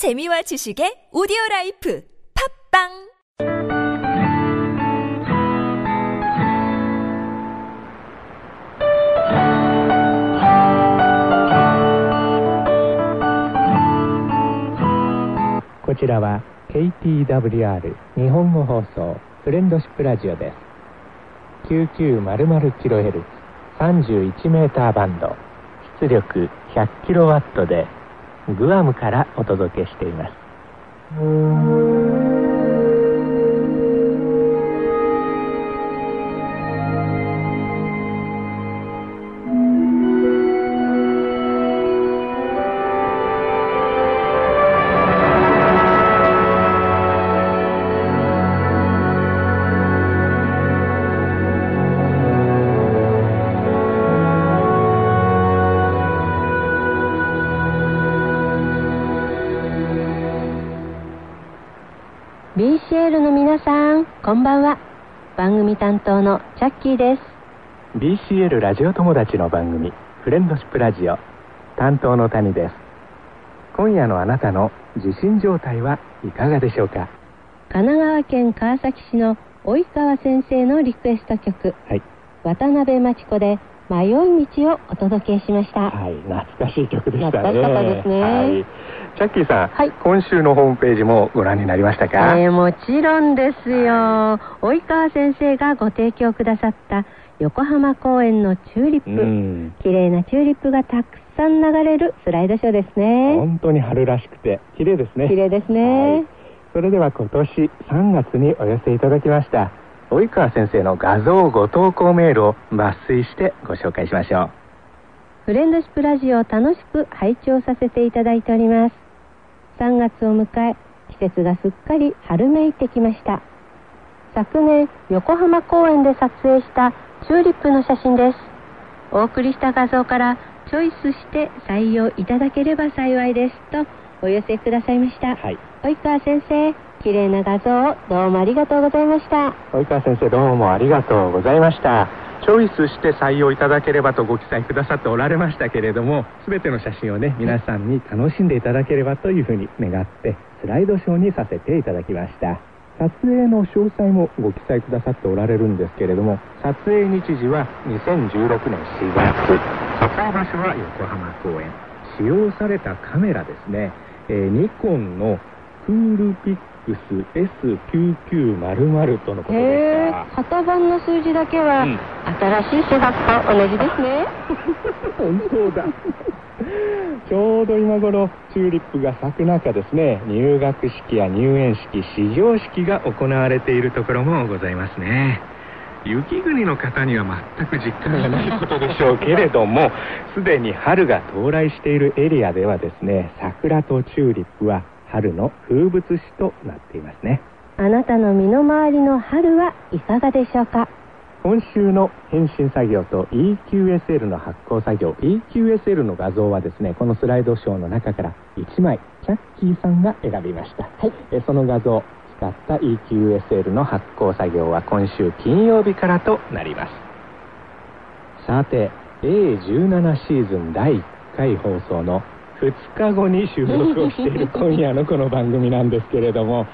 재미와 지식의 오디오 라이프 팝빵こちらは KTWR 日本語放送フレンドシップラジオです 9900kHz 31メーターバンド出力 100kW で グアムからお届けしています「こんばんは。番組担当のチャッキーです。BCL ラジオ友達の番組フレンドシップラジオ。担当の谷です。今夜のあなたの受信状態はいかがでしょうか？神奈川県川崎市の及川先生のリクエスト曲。はい。渡辺真知子で迷い道をお届けしました。はい、懐かしい曲でしたね。懐かしかったですね。はい。チャッキーさん、はい。今週のホームページもご覧になりましたか、えーもちろんですよ。及川先生がご提供くださった横浜公園のチューリップ、うん。綺麗なチューリップがたくさん流れるスライドショーですね。本当に春らしくて綺麗ですね。綺麗ですね、はい。それでは今年3月にお寄せいただきました及川先生の画像ご投稿メールを抜粋してご紹介しましょう。フレンドシップラジオを楽しく拝聴させていただいております。3月を迎え季節がすっかり春めいてきました。昨年横浜公園で撮影したチューリップの写真です。お送りした画像からチョイスして採用いただければ幸いです。とお寄せくださいました、はい。及川先生綺麗な画像をどうもありがとうございました。及川先生どうもありがとうございました。チョイスして採用いただければとご記載くださっておられましたけれども全ての写真をね皆さんに楽しんでいただければというふうに願ってスライドショーにさせていただきました。撮影の詳細もご記載くださっておられるんですけれども撮影日時は2016年4月。撮影場所は横浜公園。使用されたカメラですね、えーニコンのクールピックス S9900 とのことでした。型番の数字だけは、うん。新しい手法と同じですね。本当だ。ちょうど今頃チューリップが咲く中ですね。入学式や入園式始業式が行われているところもございますね。雪国の方には全く実感がないことでしょうけれども すでに春が到来しているエリアではですね桜とチューリップは春の風物詩となっていますね。あなたの身の回りの春はいかがでしょうか？今週の返信作業と EQSL の発行作業。EQSL の画像はですねこのスライドショーの中から1枚チャッキーさんが選びました、はい、えその画像を使った EQSL の発行作業は今週金曜日からとなります。さて A17 シーズン第1回放送の2日後に収録をしている今夜のこの番組なんですけれども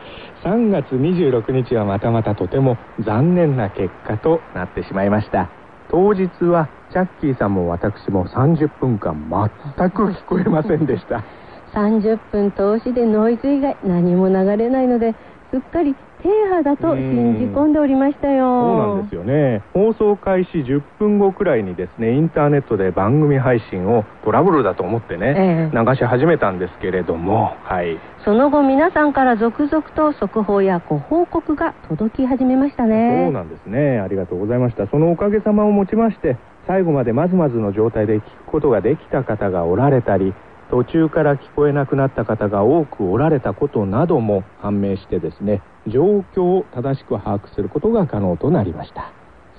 3月26日はまたまたとても残念な結果となってしまいました。当日はチャッキーさんも私も30分間全く聞こえませんでした。30分通しでノイズ以外何も流れないのですっかり停波だと信じ込んでおりましたよ。そうなんですよね。放送開始10分後くらいにですねインターネットで番組配信をトラブルだと思ってね、ええ。流し始めたんですけれども。はい。その後皆さんから続々と速報やご報告が届き始めましたね。そうなんですね。ありがとうございました。そのおかげさまをもちまして最後までまずまずの状態で聞くことができた方がおられたり途中から聞こえなくなった方が多くおられたことなども判明してですね状況を正しく把握することが可能となりました。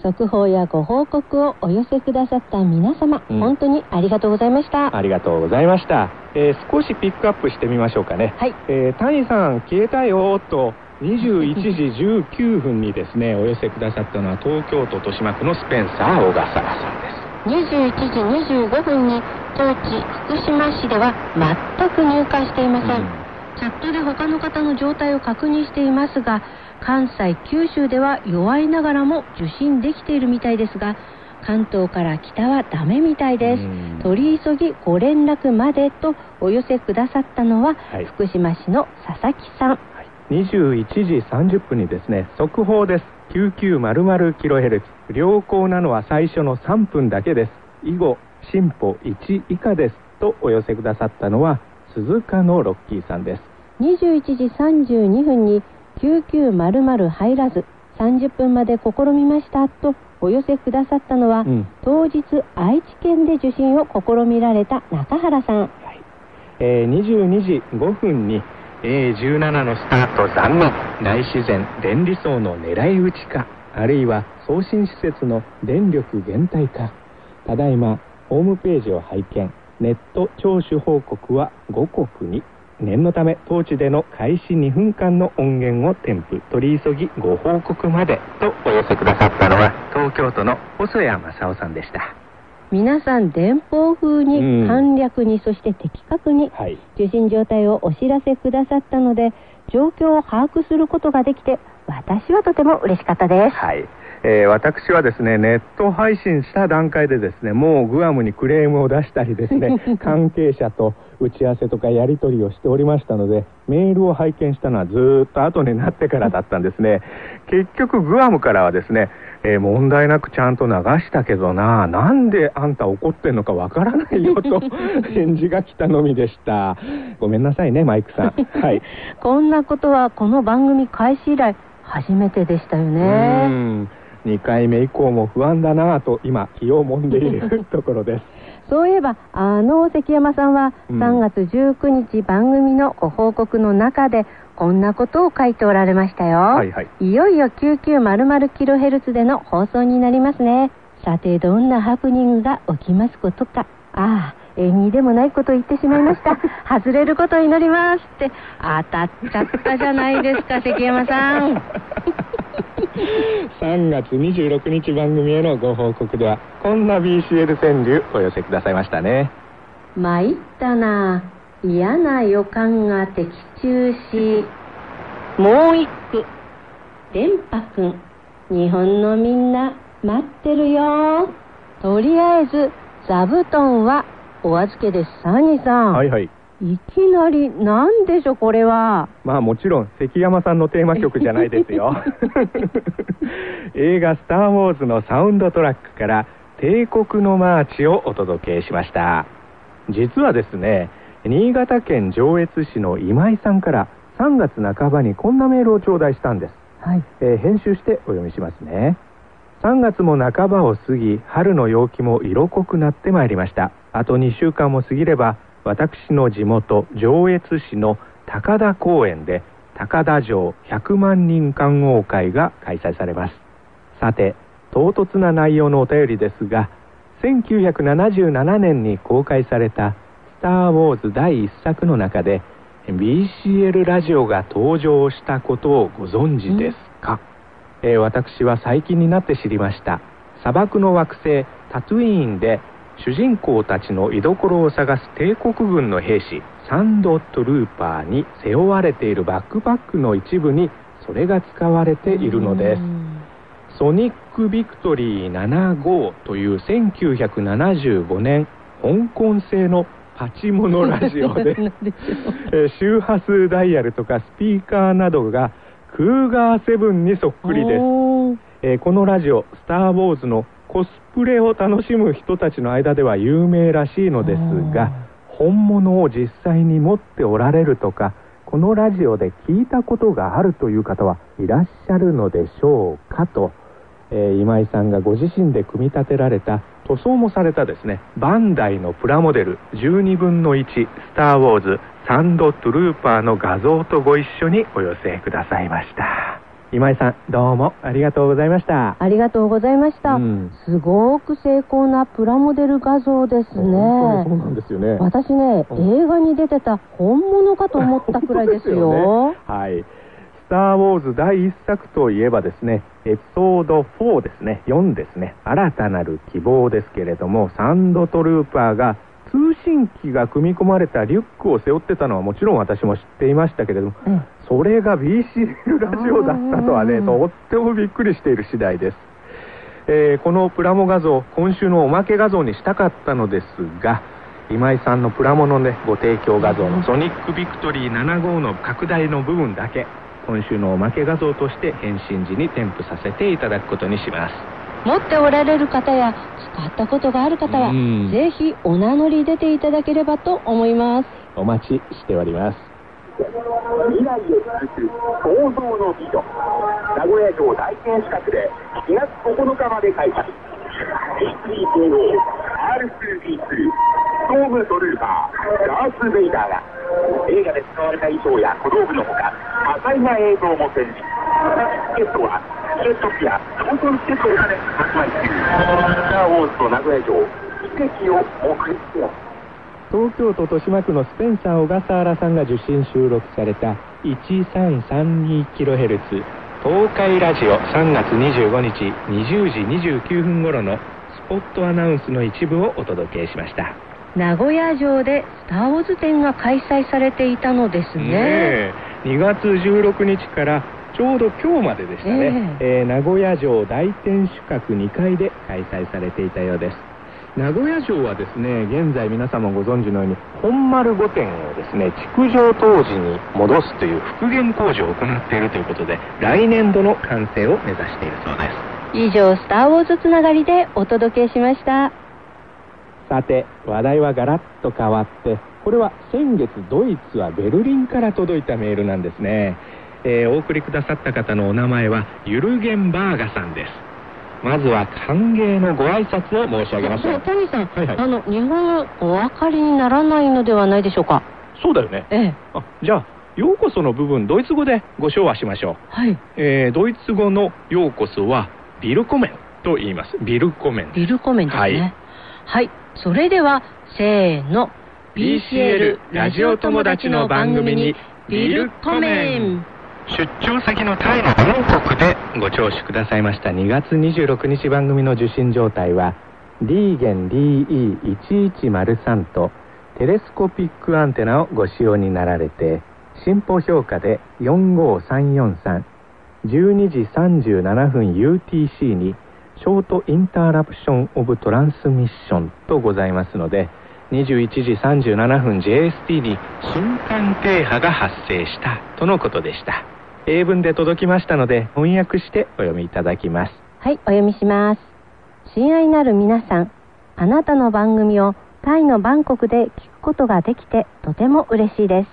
速報やご報告をお寄せくださった皆様、うん。本当にありがとうございました。ありがとうございました、えー少しピックアップしてみましょうかね。はい。えー谷さん消えたよーと21時19分にですねお寄せくださったのは東京都豊島区のスペンサー小笠原さんです。21時25分に当地福島市では全く入荷していません、チャットで他の方の状態を確認していますが関西九州では弱いながらも受信できているみたいですが関東から北はダメみたいです。うん。取り急ぎご連絡までとお寄せくださったのは、はい。福島市の佐々木さん。21時30分にですね速報です。9900kHz 良好なのは最初の3分だけです。以後進歩1以下ですとお寄せくださったのは鈴鹿のロッキーさんです。21時32分に9900入らず30分まで試みましたとお寄せくださったのは、うん。当日愛知県で受信を試みられた中原さん。えー22時5分に A17 のスタート残念大自然電離層の狙い撃ちかあるいは送信施設の電力減退かただいまホームページを拝見。ネット聴取報告は5国に。念のため当地での開始2分間の音源を添付。取り急ぎご報告まで。とお寄せくださったのは東京都の細谷正夫さんでした。皆さん電報風にうん。簡略に、そして的確にはい。受信状態をお知らせくださったので状況を把握することができて私はとても嬉しかったです。はい、えー私はですねネット配信した段階でですねもうグアムにクレームを出したりですね 関係者と打ち合わせとかやり取りをしておりましたのでメールを拝見したのはずーっと後になってからだったんですね。結局グアムからはですね、えー問題なくちゃんと流したけどななんであんた怒ってんのかわからないよと 返事が来たのみでした。ごめんなさいねマイクさん。はい。こんなことはこの番組開始以来初めてでしたようねん2回目以降も不安だなぁと今気をもんでいるところです。そういえばあの関山さんはうん。3月19日番組のご報告の中でこんなことを書いておられましたよ、はいはい。いよいよ 9900kHz での放送になりますね。さてどんなハプニングが起きますことか。ああ縁起でもないことを言ってしまいました。外れることを祈りますって。当たっちゃったじゃないですか関山さん 3月26日番組へのご報告ではこんな BCL 川柳お寄せくださいましたね。参ったな。嫌な予感が的中し。もう一句。電波くん日本のみんな待ってるよ。とりあえず座布団はお預けです。サニーさん、はいはいいきなりなんでしょこれは。まあもちろん関山さんのテーマ曲じゃないですよ。映画「スター・ウォーズ」のサウンドトラックから「帝国のマーチ」をお届けしました。実はですね新潟県上越市の今井さんから3月半ばにこんなメールを頂戴したんです。はい。えー編集してお読みしますね。3月も半ばを過ぎ春の陽気も色濃くなってまいりました。あと2週間も過ぎれば私の地元上越市の高田公園で高田城100万人観桜会が開催されます。さて唐突な内容のお便りですが1977年に公開された「スター・ウォーズ」第1作の中で BCL ラジオが登場したことをご存知ですか、えー私は最近になって知りました。砂漠の惑星タトゥイーンで主人公たちの居所を探す帝国軍の兵士サンドトルーパーに背負われているバックパックの一部にそれが使われているのです。ソニックビクトリー75という1975年香港製のパチモノラジオで えー周波数ダイヤルとかスピーカーなどがクーガーセブンにそっくりです、えーこのラジオ「スター・ウォーズ」のコスプレを楽しむ人たちの間では有名らしいのですが本物を実際に持っておられるとかこのラジオで聞いたことがあるという方はいらっしゃるのでしょうかと、えー今井さんがご自身で組み立てられた塗装もされたですねバンダイのプラモデル12分の1スター・ウォーズサンド・トゥルーパーの画像とご一緒にお寄せくださいました今井さんどうもありがとうございました。ありがとうございました、うん。すごく精巧なプラモデル画像です本当にそうねなんですよね。私ね、うん。映画に出てた本物かと思ったくらいですよ。本当ですよね。はい。スター・ウォーズ第1作といえばですね、エピソード4ですね、4ですね、新たなる希望ですけれども、サンドトルーパーが通信機が組み込まれたリュックを背負ってたのはもちろん私も知っていましたけれども、えそれが BCL ラジオだったとはね、うんとってもびっくりしている次第です。えーこのプラモ画像、今週のおまけ画像にしたかったのですが、今井さんのプラモのね、ご提供画像のソニックビクトリー7号の拡大の部分だけ、今週のおまけ画像として返信時に添付させていただくことにします。持っておられる方や使ったことがある方はうん。ぜひお名乗り出ていただければと思います。お待ちしております。未来へ続く創造の美女。名古屋城大天守閣で4月9日まで開催。H3PO R2D2 ストームトルーパーダース・ベイダーが映画で使われた衣装や小道具のほか多彩な映像も展示。チケットはケットピアローソンチケットで発売中スター・ウォーズと名古屋城奇跡をお送りします東京都豊島区のスペンサー小笠原さんが受信収録された 1332kHz 東海ラジオ3月25日20時29分頃のスポットアナウンスの一部をお届けしました。名古屋城でスター・ウォーズ展が開催されていたのですね。え。2月16日からちょうど今日まででしたね、えー名古屋城大天守閣2階で開催されていたようです。名古屋城はですね現在皆様ご存知のように本丸御殿をですね築城当時に戻すという復元工事を行っているということで来年度の完成を目指しているそうです。以上スター・ウォーズつながりでお届けしました。さて話題はガラッと変わってこれは先月ドイツはベルリンから届いたメールなんですね、えーお送りくださった方のお名前はユルゲンバーガさんです。まずは歓迎のご挨拶を申し上げましょう谷さん、はいはい。あの日本語お分かりにならないのではないでしょうか？そうだよね。ええ。あじゃあようこその部分ドイツ語でご唱和しましょう、はい。えードイツ語のようこそはビルコメンと言います。ビルコメンビルコメンですね。はい、それではせーの。BCL ラジオ友達の番組にビルコメン出張先のタイのバンコクでご聴取くださいました。2月26日番組の受信状態は D 弦 DE1103 とテレスコピックアンテナをご使用になられて進歩評価で45343 12時37分 UTC にショートインターラプションオブトランスミッションとございますので21時37分 JST に瞬間停波が発生したとのことでした。英文で届きましたので翻訳してお読みいただきますはい、お読みします。親愛なる皆さん、あなたの番組をタイのバンコクで聞くことができてとても嬉しいです。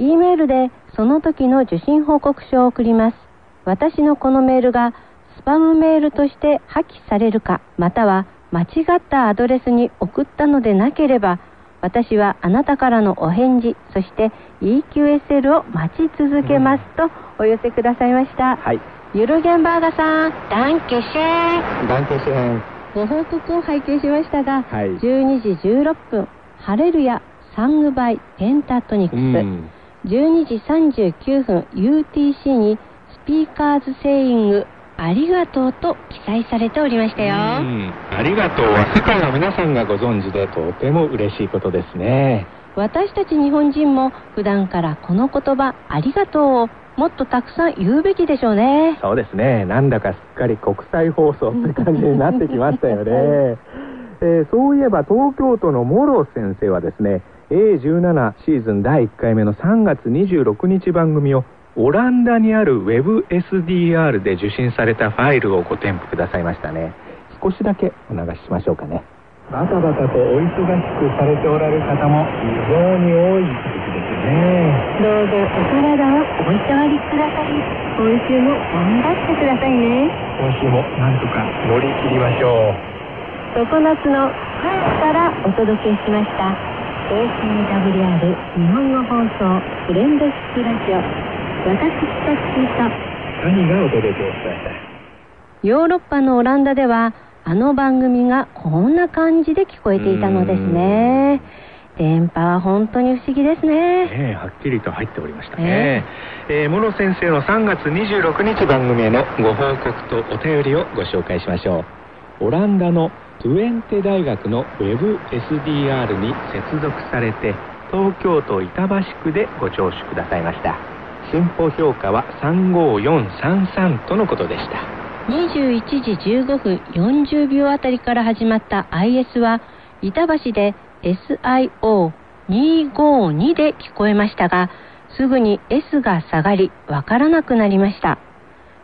E メールでその時の受信報告書を送ります。私のこのメールがスパムメールとして破棄されるか、または間違ったアドレスに送ったのでなければ、私はあなたからのお返事、そして EQSL を待ち続けますとお寄せくださいました。はい。ゆるげんバーガーさん、ダンケシェーダンケシェン。ご報告を拝見しましたが、はい。12時16分、ハレルヤ、サングバイ、ペンタトニク。ス、うん。12時39分、UTC にスピーカーズセイング、ありがとうと記載されておりましたよ。うんありがとうは世界の皆さんがご存知でとても嬉しいことですね私たち日本人も普段からこの言葉、ありがとうをもっとたくさん言うべきでしょうね。そうですねなんだかすっかり国際放送って感じになってきましたよね、えーそういえば東京都のモロ先生はですね A17 シーズン第1回目の3月26日番組をオランダにある WebSDR で受信されたファイルをご添付くださいましたね。少しだけお流ししましょうかね。バタバタとお忙しくされておられる方も非常に多い時期ですね。どうぞお体をおいたわりください。今週も頑張ってくださいね。今週もなんとか乗り切りましょう。常夏のハウスからお届けしました。ACWR 日本語放送フレンドシップラジオ何がお届けをしたヨーロッパのオランダではあの番組がこんな感じで聞こえていたのですね。電波は本当に不思議ですね。ねえはっきりと入っておりましたね、えー、モロ先生の3月26日番組へのご報告とお便りをご紹介しましょう。オランダのトゥエンテ大学の WebSDR に接続されて東京都板橋区でご聴取くださいました進歩評価は35433とのことでした。21時15分40秒あたりから始まった IS は板橋で SIO252 で聞こえましたがすぐに S が下がりわからなくなりました。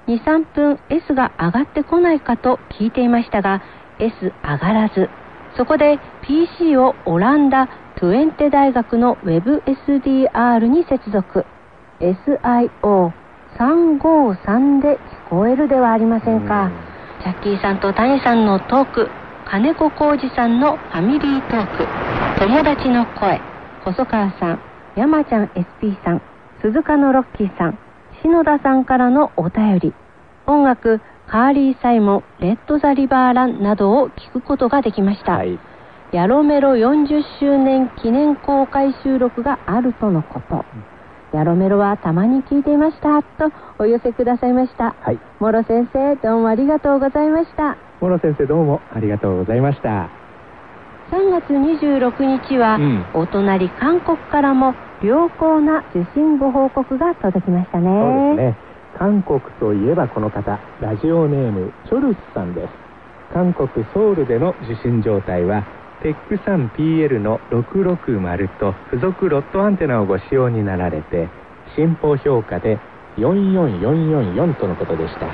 23分 S が上がってこないかと聞いていましたが S 上がらず。そこで PC をオランダトゥエンテ大学の WebSDR に接続。SIO353 で聞こえるではありませんか。ジャッキーさんと谷さんのトーク金子浩二さんのファミリートーク。友達の声細川さん山ちゃん SP さん鈴鹿のロッキーさん篠田さんからのお便り。音楽カーリー・サイモン、レッド・ザ・リバー・ランなどを聞くことができました。はい。ヤロメロ40周年記念公開収録があるとのこと。ヤロメロはたまに聞いていましたとお寄せくださいました。はいモロ先生、どうもありがとうございました。諸先生どうもありがとうございました3月26日は、うんお隣韓国からも良好な受信ご報告が届きましたね。そうですね韓国といえばこの方ラジオネームチョルスさんです韓国ソウルでの受信状態は TEC3PL の660と付属ロットアンテナをご使用になられて進歩評価で44444とのことでした。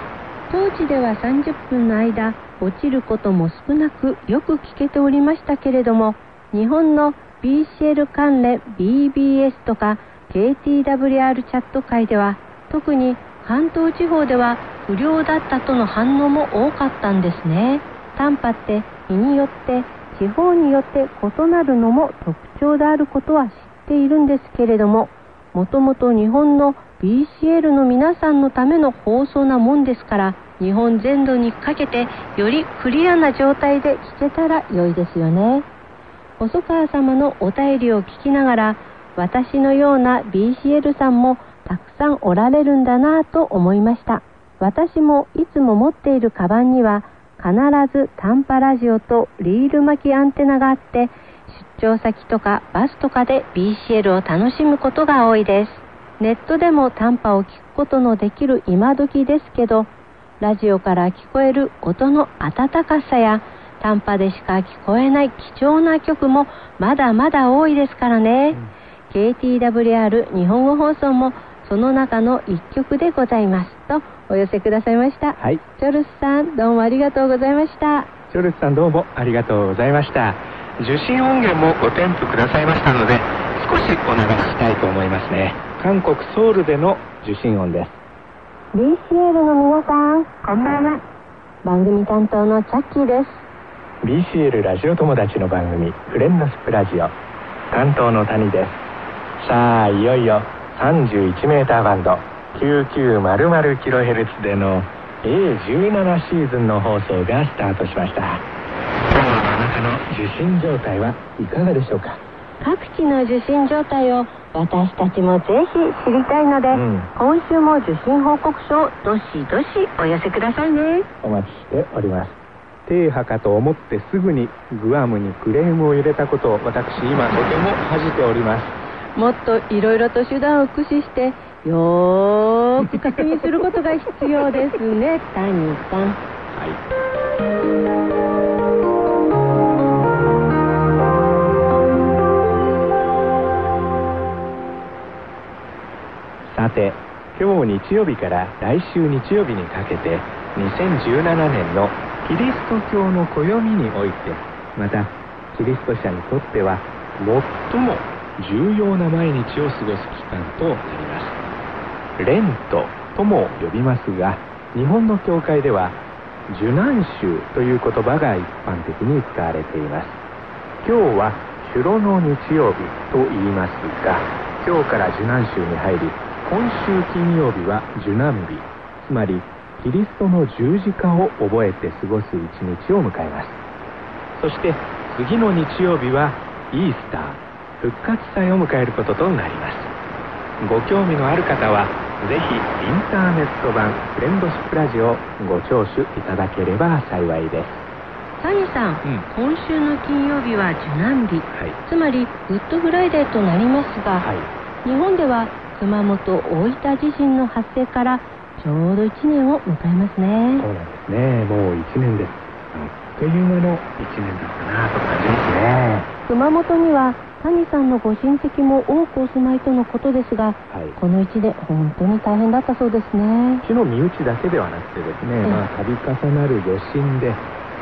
当地では30分の間落ちることも少なくよく聞けておりましたけれども日本の BCL 関連 BBS とか KTWR チャット界では特に関東地方では不良だったとの反応も多かったんですね。短波って日によって地方によって異なるのも特徴であることは知っているんですけれどももともと日本の BCL の皆さんのための放送なもんですから日本全土にかけてよりクリアな状態で聞けたら良いですよね。細川様のお便りを聞きながら私のような BCL さんもたくさんおられるんだなぁと思いました。私もいつも持っているカバンには必ず短波ラジオとリール巻きアンテナがあって出張先とかバスとかで BCL を楽しむことが多いです。ネットでも短波を聞くことのできる今時ですけどラジオから聞こえる音の温かさや短波でしか聞こえない貴重な曲もまだまだ多いですからね、KTWR 日本語放送もその中の一曲でございますとお寄せくださいました、はい。チョルスさんどうもありがとうございました。チョルスさんどうもありがとうございました。受信音源もご添付くださいましたので少しお流ししたいと思いますね。韓国ソウルでの受信音です。BCL の皆さんこんばんは。番組担当のチャッキーです。BCL ラジオ友達の番組フレンドスプラジオ。担当の谷です。さあいよいよ 31m バンド 9900kHz での A17 シーズンの放送がスタートしました。今日のあなたの受信状態はいかがでしょうか？各地の受信状態を私たちもぜひ知りたいので、うん。今週も受信報告書をどしどしお寄せくださいね。お待ちしております。停波かと思ってすぐにグアムにクレームを入れたことを私今とても恥じておりますもっといろいろと手段を駆使してよーく確認することが必要ですね。谷さん。はい。さて今日日曜日から来週日曜日にかけて2017年のキリスト教の暦においてまたキリスト者にとっては最も重要な毎日を過ごす期間となります。レントとも呼びますが日本の教会では受難週という言葉が一般的に使われています。今日は主炉の日曜日と言いますが今日から受難週に入り今週金曜日は受難日つまりキリストの十字架を覚えて過ごす一日を迎えます。そして次の日曜日はイースター。復活祭を迎えることとなります。ご興味のある方はぜひインターネット版フレンドシップラジオをご聴取いただければ幸いです。谷さん、うん。今週の金曜日は受難日。はい。つまりグッドフライデーとなりますが、はい。日本では熊本大分地震の発生からちょうど1年を迎えますね。そうなんですね。もう1年です。あっという間の1年だったなと感じますね。熊本には谷さんのご親戚も多くお住まいとのことですがはい。この1年本当に大変だったそうですね。うちの身内だけではなくてですね、ええ。まあ、度重なる余震で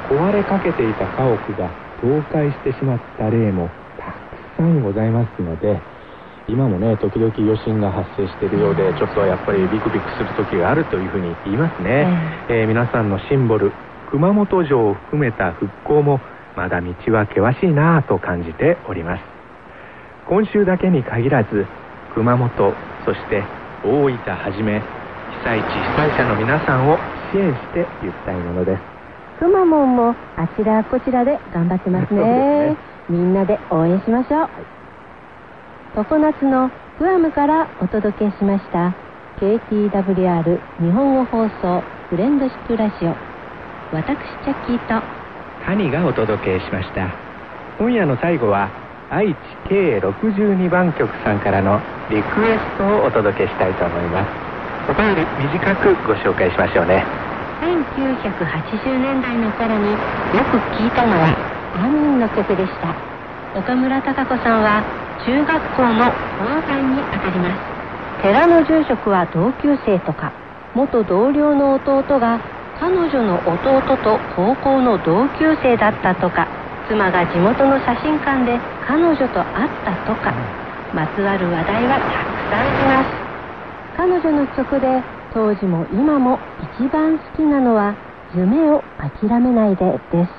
壊れかけていた家屋が倒壊してしまった例もたくさんございますので今もね時々余震が発生しているようでちょっとやっぱりビクビクする時があるというふうに言いますね、えー皆さんのシンボル熊本城を含めた復興もまだ道は険しいなぁと感じております今週だけに限らず熊本そして大分はじめ被災地被災者の皆さんを支援していきたいものです。くまモンもあちらこちらで頑張ってますね。ね。みんなで応援しましょう、常夏のグアムからお届けしました KTWR 日本語放送フレンドシップラジオ。私チャッキーと。谷がお届けしました。今夜の最後は愛知 K62 番局さんからのリクエストをお届けしたいと思います。お便り短くご紹介しましょうね。1980年代の頃によく聞いたのはアミンの曲でした？岡村孝子さんは中学校の後輩にあたります。寺の住職は同級生とか元同僚の弟が彼女の弟と高校の同級生だったとか。妻が地元の写真館で彼女と会ったとか。まつわる話題はたくさんあります。彼女の曲で当時も今も一番好きなのは夢を諦めないでです。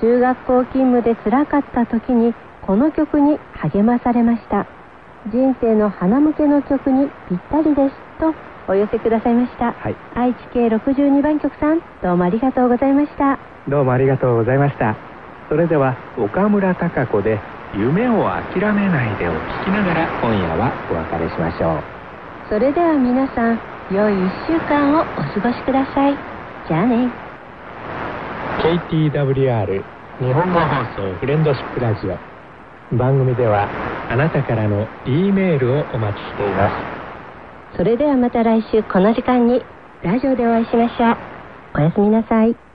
中学校勤務で辛かった時にこの曲に励まされました。人生の花向けの曲にぴったりですとお寄せくださいました、はい。愛知系62番局さんどうもありがとうございました。どうもありがとうございましたそれでは岡村孝子で夢を諦めないでを聞きながら今夜はお別れしましょう。それでは皆さん良い1週間をお過ごしください。じゃあね。KTWR 日本語放送フレンドシップラジオ。番組ではあなたからの E メールをお待ちしています。それではまた来週この時間にラジオでお会いしましょう。おやすみなさい